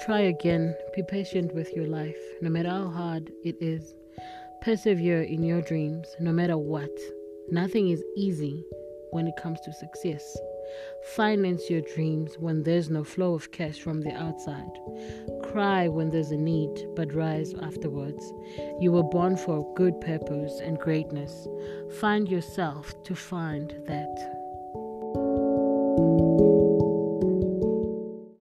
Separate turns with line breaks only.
Try again. Be patient with your life, no matter how hard it is. Persevere in your dreams, no matter what. Nothing is easy when it comes to success. Finance your dreams when there's no flow of cash from the outside. Cry when there's a need, but rise afterwards. You were born for good purpose and greatness. Find yourself to find that.